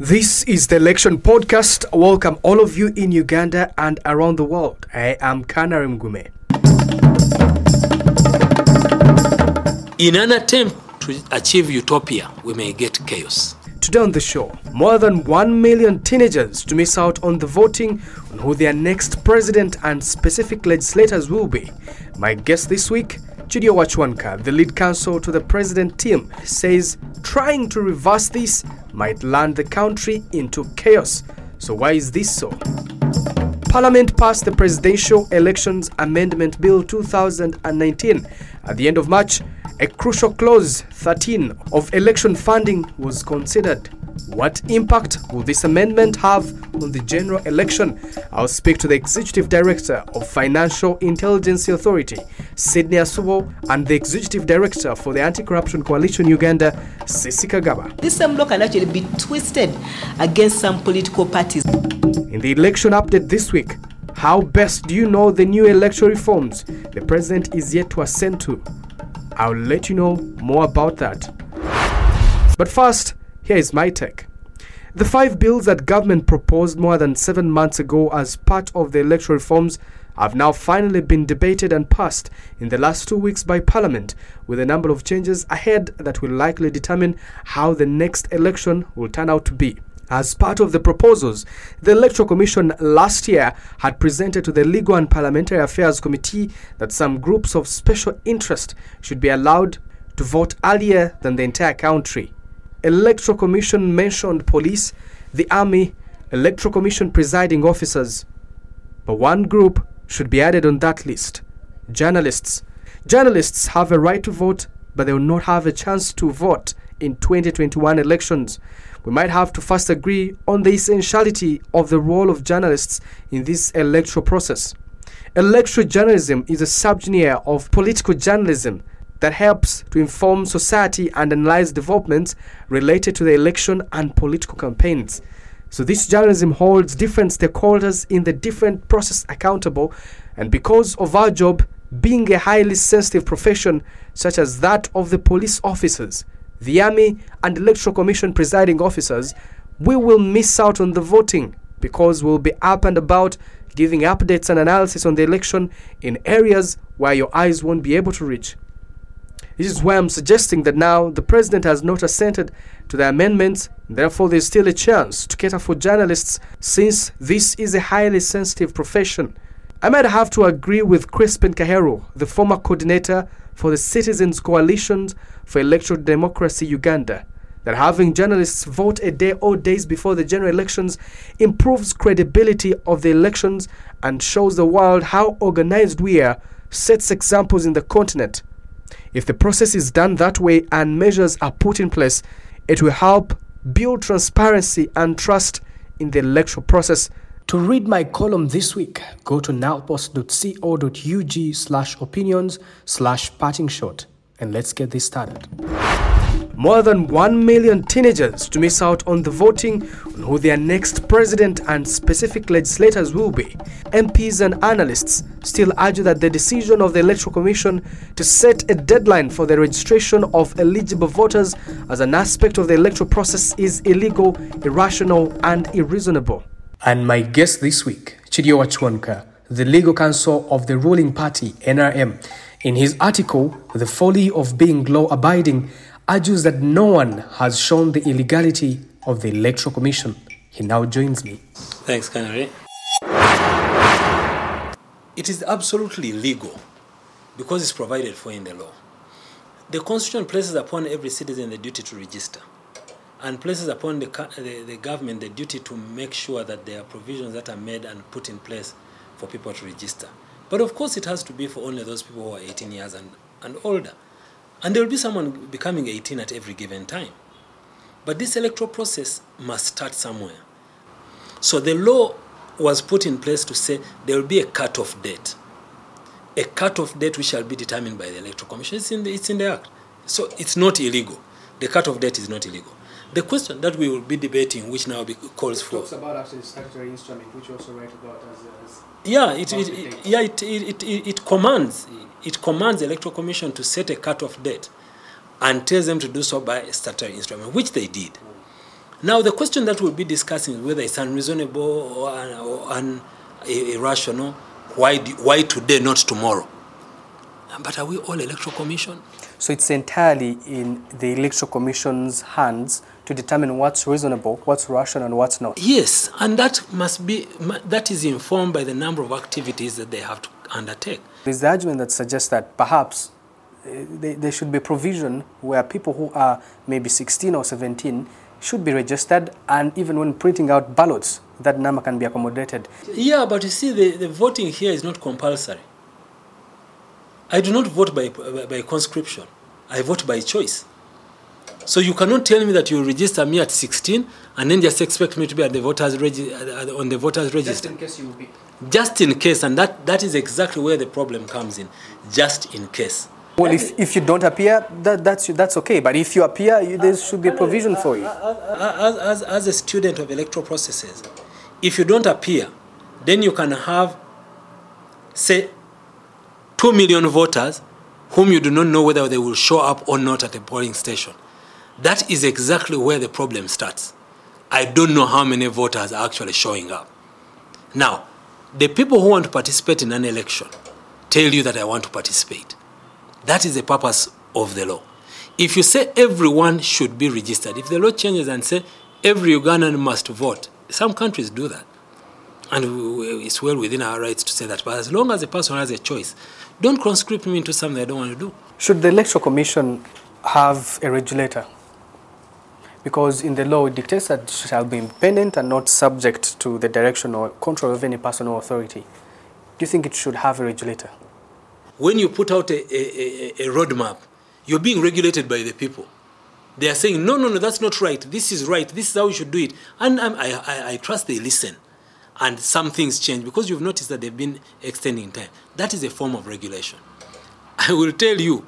This is the election podcast. Welcome all of you in Uganda and around the world. I am Canary Mugume. In an attempt to achieve utopia, we may get chaos. Today on the show, more than 1 million teenagers to miss out on the voting on who their next president and specific legislators will be. My guest this week, Kiryowa Kiwanuka, the lead counsel to the president team, says trying to reverse this might land the country into chaos. So, why is this so? Parliament passed the Presidential Elections Amendment Bill 2019 at the end of March. A crucial clause 13 of election funding was considered. What impact will this amendment have on the general election? I'll speak to the Executive Director of Financial Intelligence Authority, Sydney Asubo, and the Executive Director for the Anti Corruption Coalition Uganda, Cissy Kagaba. This same law can actually be twisted against some political parties. In the election update this week, how best do you know the new electoral reforms the president is yet to assent to? I'll let you know more about that. But first, here is my take. The five bills that government proposed more than seven months ago as part of the electoral reforms have now finally been debated and passed in the last two weeks by Parliament, with a number of changes ahead that will likely determine how the next election will turn out to be. As part of the proposals, the Electoral Commission last year had presented to the Legal and Parliamentary Affairs Committee that some groups of special interest should be allowed to vote earlier than the entire country. Electoral Commission mentioned police, the army, Electoral Commission presiding officers. But one group should be added on that list journalists. Journalists have a right to vote, but they will not have a chance to vote in 2021 elections. We might have to first agree on the essentiality of the role of journalists in this electoral process. Electoral journalism is a subgenre of political journalism that helps to inform society and analyze developments related to the election and political campaigns. So this journalism holds different stakeholders in the different process accountable and because of our job being a highly sensitive profession such as that of the police officers, the army and electoral commission presiding officers, we will miss out on the voting because we'll be up and about giving updates and analysis on the election in areas where your eyes won't be able to reach. This is why I'm suggesting that now the president has not assented to the amendments, therefore, there's still a chance to cater for journalists since this is a highly sensitive profession. I might have to agree with Crispin Kaheru, the former coordinator for the Citizens Coalition for Electoral Democracy Uganda, that having journalists vote a day or days before the general elections improves credibility of the elections and shows the world how organized we are, sets examples in the continent. If the process is done that way and measures are put in place, it will help build transparency and trust in the electoral process. To read my column this week, go to nilepost.co.ug slash opinions slash parting shot and let's get this started. More than 1 million teenagers to miss out on the voting on who their next president and specific legislators will be. MPs and analysts still argue that the decision of the Electoral Commission to set a deadline for the registration of eligible voters as an aspect of the electoral process is illegal, irrational, and unreasonable. And my guest this week, Kiryowa Kiwanuka, the legal counsel of the ruling party, NRM, in his article, The Folly of Being Law Abiding, argues that no one has shown the illegality of the Electoral Commission. He now joins me. Thanks, Canary. It is absolutely legal because it's provided for in the law. The Constitution places upon every citizen the duty to register and places upon the, the, the government the duty to make sure that there are provisions that are made and put in place for people to register. But of course, it has to be for only those people who are 18 years and, and older. And there will be someone becoming 18 at every given time. But this electoral process must start somewhere. So the law was put in place to say there will be a cut-off date. A cut-off date which shall be determined by the Electoral Commission. It's in the, it's in the Act. So it's not illegal. The cut-off date is not illegal. The question that we will be debating, which now be, calls for. talks about actually statutory instrument, which you also write about as, as yeah, it, it, it, yeah, it, it, it, it commands it commands the electoral commission to set a cut-off date and tells them to do so by a statutory instrument, which they did. Now, the question that we'll be discussing is whether it's unreasonable or, or un, irrational. Why, do, why today, not tomorrow? But are we all electoral commission? So it's entirely in the electoral commission's hands to determine what's reasonable, what's rational, and what's not. Yes, and that must be that is informed by the number of activities that they have to undertake. There's the argument that suggests that perhaps uh, there should be provision where people who are maybe 16 or 17 should be registered, and even when printing out ballots, that number can be accommodated. Yeah, but you see, the, the voting here is not compulsory. I do not vote by, by, by conscription, I vote by choice. So you cannot tell me that you register me at 16 and then just expect me to be at the voters regi- on the voters register. Just in case you will be. Just in case, and that, that is exactly where the problem comes in. Just in case. Well, if, if you don't appear, that, that's, that's okay. But if you appear, you, there should be a provision for you. As, as, as a student of electoral processes, if you don't appear, then you can have, say, 2 million voters whom you do not know whether they will show up or not at a polling station. That is exactly where the problem starts. I don't know how many voters are actually showing up. Now, the people who want to participate in an election tell you that I want to participate. That is the purpose of the law. If you say everyone should be registered, if the law changes and say every Ugandan must vote, some countries do that. And it's well within our rights to say that. But as long as a person has a choice, don't conscript me into something I don't want to do. Should the Electoral Commission have a regulator? Because in the law it dictates that it shall be independent and not subject to the direction or control of any person or authority. Do you think it should have a regulator? When you put out a, a, a, a roadmap, you're being regulated by the people. They are saying, no, no, no, that's not right. This is right. This is how you should do it. And um, I, I, I trust they listen. And some things change because you've noticed that they've been extending time. That is a form of regulation. I will tell you,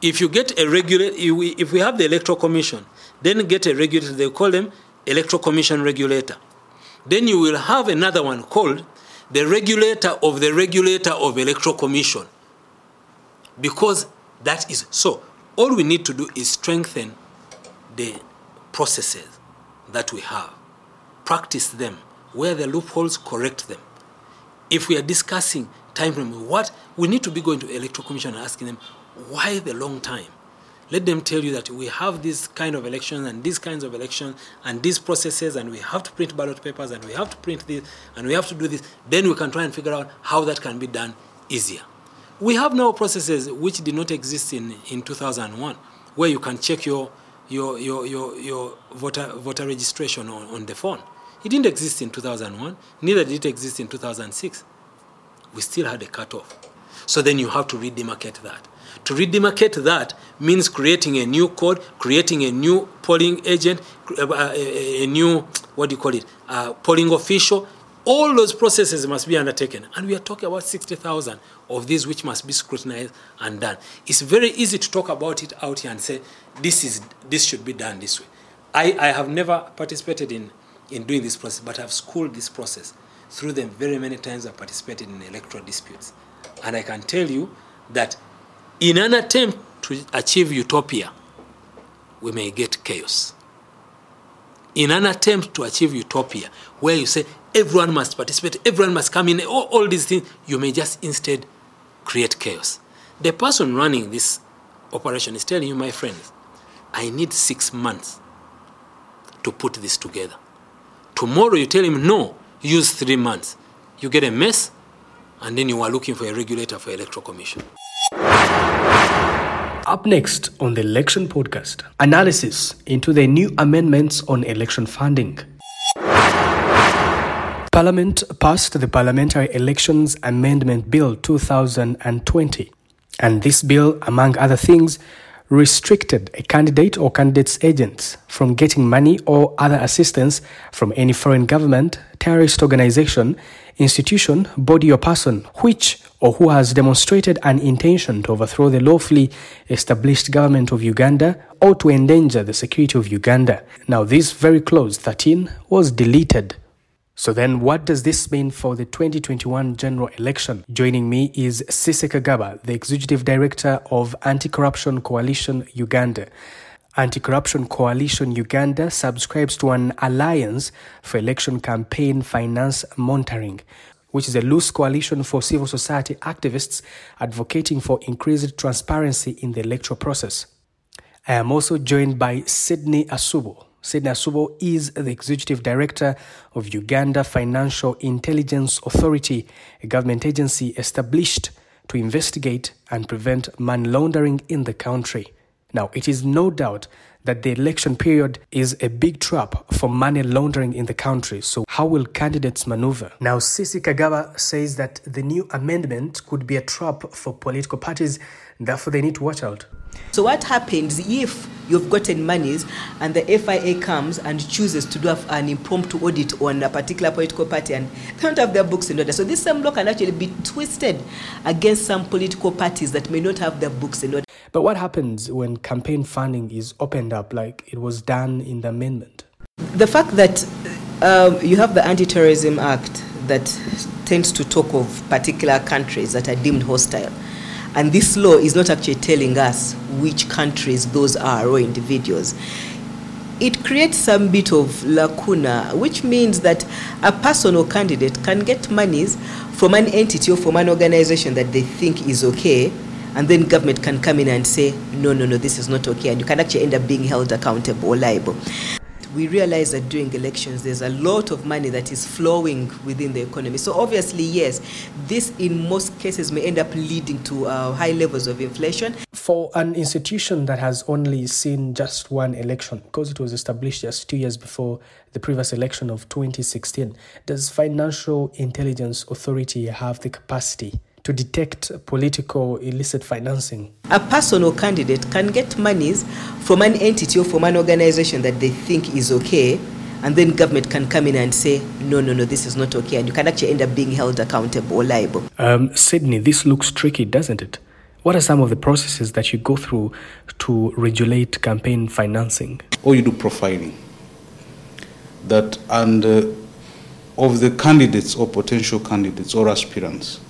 if you get a regulator, if we have the electoral commission, then get a regulator, they call them electoral commission regulator. Then you will have another one called the regulator of the regulator of electoral commission. Because that is so. All we need to do is strengthen the processes that we have, practice them. Where the loopholes, correct them. If we are discussing time frame, what we need to be going to electoral commission and asking them why the long time. Let them tell you that we have this kind of elections and these kinds of elections and these processes and we have to print ballot papers and we have to print this and we have to do this. Then we can try and figure out how that can be done easier. We have now processes which did not exist in, in 2001 where you can check your, your, your, your, your voter, voter registration on, on the phone. It didn't exist in 2001, neither did it exist in 2006. We still had a cutoff. So then you have to redemarcate that. To redemarcate that means creating a new code, creating a new polling agent, a, a, a new, what do you call it, uh, polling official. All those processes must be undertaken. And we are talking about 60,000 of these which must be scrutinized and done. It's very easy to talk about it out here and say, this, is, this should be done this way. I, I have never participated in in doing this process, but I've schooled this process through them very many times. I've participated in electoral disputes. And I can tell you that in an attempt to achieve utopia, we may get chaos. In an attempt to achieve utopia, where you say everyone must participate, everyone must come in, all, all these things, you may just instead create chaos. The person running this operation is telling you, my friends, I need six months to put this together. Tomorrow you tell him, no, use three months. You get a mess, and then you are looking for a regulator for electoral commission. Up next on the Election Podcast, analysis into the new amendments on election funding. Parliament passed the Parliamentary Elections Amendment Bill 2020, and this bill, among other things, restricted a candidate or candidate's agents from getting money or other assistance from any foreign government, terrorist organization, institution, body, or person which or who has demonstrated an intention to overthrow the lawfully established government of Uganda or to endanger the security of Uganda. Now, this very clause 13 was deleted so then what does this mean for the 2021 general election? Joining me is Cissy Kagaba, the Executive Director of Anti-Corruption Coalition Uganda. Anti Corruption Coalition Uganda subscribes to an alliance for election campaign finance monitoring, which is a loose coalition for civil society activists advocating for increased transparency in the electoral process. I am also joined by Sydney Asubo. Sydney Asubo is the executive director of Uganda Financial Intelligence Authority, a government agency established to investigate and prevent money laundering in the country. Now, it is no doubt that the election period is a big trap for money laundering in the country. So, how will candidates maneuver? Now, Cissy Kagaba says that the new amendment could be a trap for political parties, therefore, they need to watch out. So what happens if you've gotten monies and the FIA comes and chooses to do an impromptu audit on a particular political party and they don't have their books in order? So this same law can actually be twisted against some political parties that may not have their books in order. But what happens when campaign funding is opened up like it was done in the amendment? The fact that um, you have the Anti-Terrorism Act that tends to talk of particular countries that are deemed hostile and this law is not actually telling us which countries those are or individuals. It creates some bit of lacuna, which means that a person or candidate can get monies from an entity or from an organization that they think is okay, and then government can come in and say, no, no, no, this is not okay, and you can actually end up being held accountable or liable we realize that during elections there's a lot of money that is flowing within the economy. So obviously, yes, this in most cases may end up leading to uh, high levels of inflation. For an institution that has only seen just one election, because it was established just two years before the previous election of 2016, does Financial Intelligence Authority have the capacity to detect political illicit financing. A person or candidate can get monies from an entity or from an organization that they think is okay, and then government can come in and say, no, no, no, this is not okay, and you can actually end up being held accountable or liable. Um, Sydney, this looks tricky, doesn't it? What are some of the processes that you go through to regulate campaign financing? Or you do profiling. That and uh, of the candidates or potential candidates or aspirants,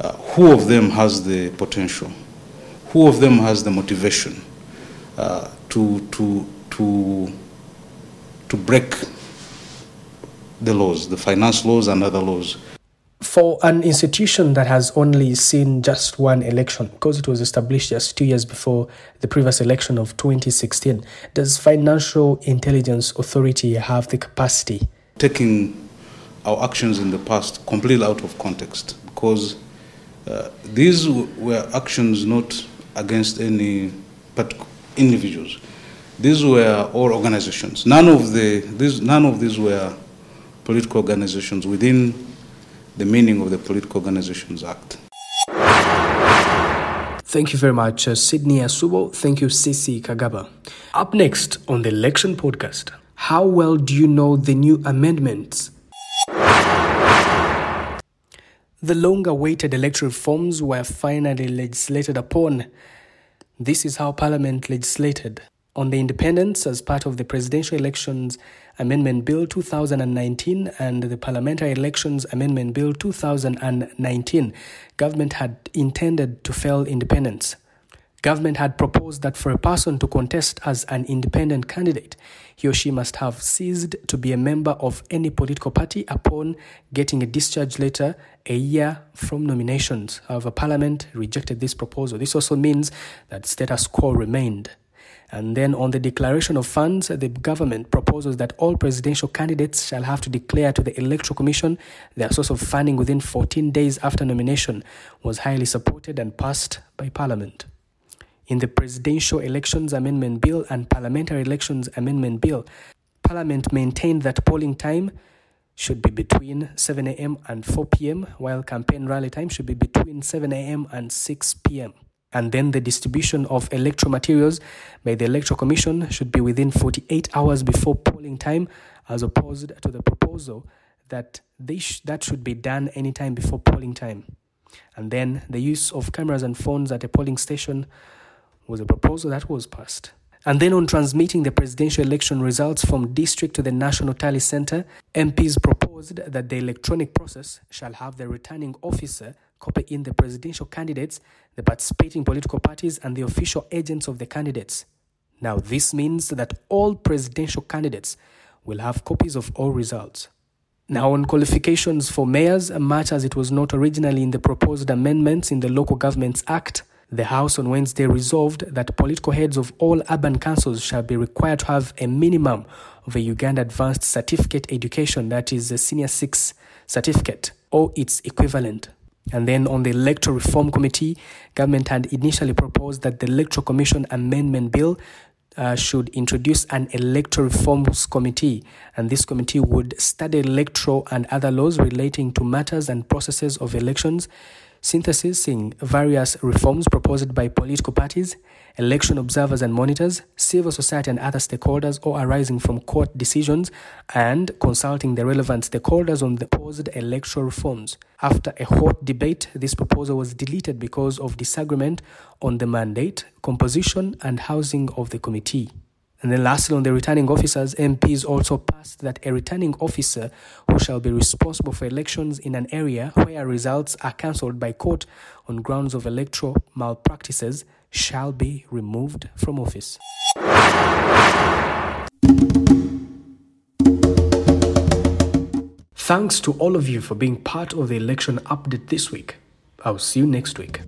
uh, who of them has the potential, who of them has the motivation uh, to, to, to, to break the laws, the finance laws and other laws. For an institution that has only seen just one election, because it was established just two years before the previous election of 2016, does Financial Intelligence Authority have the capacity? Taking our actions in the past completely out of context, because uh, these were actions not against any individuals. These were all organizations. None of, the, these, none of these were political organizations within the meaning of the Political Organizations Act. Thank you very much, uh, Sydney Asubo. Thank you, Cissy Kagaba. Up next on the Election Podcast, how well do you know the new amendments the long awaited electoral reforms were finally legislated upon. This is how Parliament legislated on the independence as part of the Presidential Elections Amendment Bill 2019 and the Parliamentary Elections Amendment Bill 2019. Government had intended to fail independence. Government had proposed that for a person to contest as an independent candidate, he or she must have ceased to be a member of any political party upon getting a discharge letter a year from nominations. However, Parliament rejected this proposal. This also means that status quo remained. And then on the declaration of funds, the government proposes that all presidential candidates shall have to declare to the Electoral Commission their source of funding within 14 days after nomination was highly supported and passed by Parliament in the Presidential Elections Amendment Bill and Parliamentary Elections Amendment Bill, Parliament maintained that polling time should be between 7 a.m. and 4 p.m., while campaign rally time should be between 7 a.m. and 6 p.m. And then the distribution of electoral materials by the Electoral Commission should be within 48 hours before polling time, as opposed to the proposal that they sh- that should be done anytime before polling time. And then the use of cameras and phones at a polling station was a proposal that was passed. And then on transmitting the presidential election results from district to the National Tally Center, MPs proposed that the electronic process shall have the returning officer copy in the presidential candidates, the participating political parties, and the official agents of the candidates. Now, this means that all presidential candidates will have copies of all results. Now, on qualifications for mayors, much as it was not originally in the proposed amendments in the Local Governments Act, the House on Wednesday resolved that political heads of all urban councils shall be required to have a minimum of a Uganda Advanced Certificate Education, that is, a Senior 6 certificate, or its equivalent. And then on the Electoral Reform Committee, government had initially proposed that the Electoral Commission Amendment Bill uh, should introduce an electoral reforms committee, and this committee would study electoral and other laws relating to matters and processes of elections, synthesizing various reforms proposed by political parties, election observers and monitors, civil society and other stakeholders, or arising from court decisions, and consulting the relevant stakeholders on the proposed electoral reforms. After a hot debate, this proposal was deleted because of disagreement on the mandate, composition, and housing of the committee. And then lastly, on the returning officers, MPs also passed that a returning officer who shall be responsible for elections in an area where results are cancelled by court on grounds of electoral malpractices shall be removed from office. Thanks to all of you for being part of the election update this week. I'll see you next week.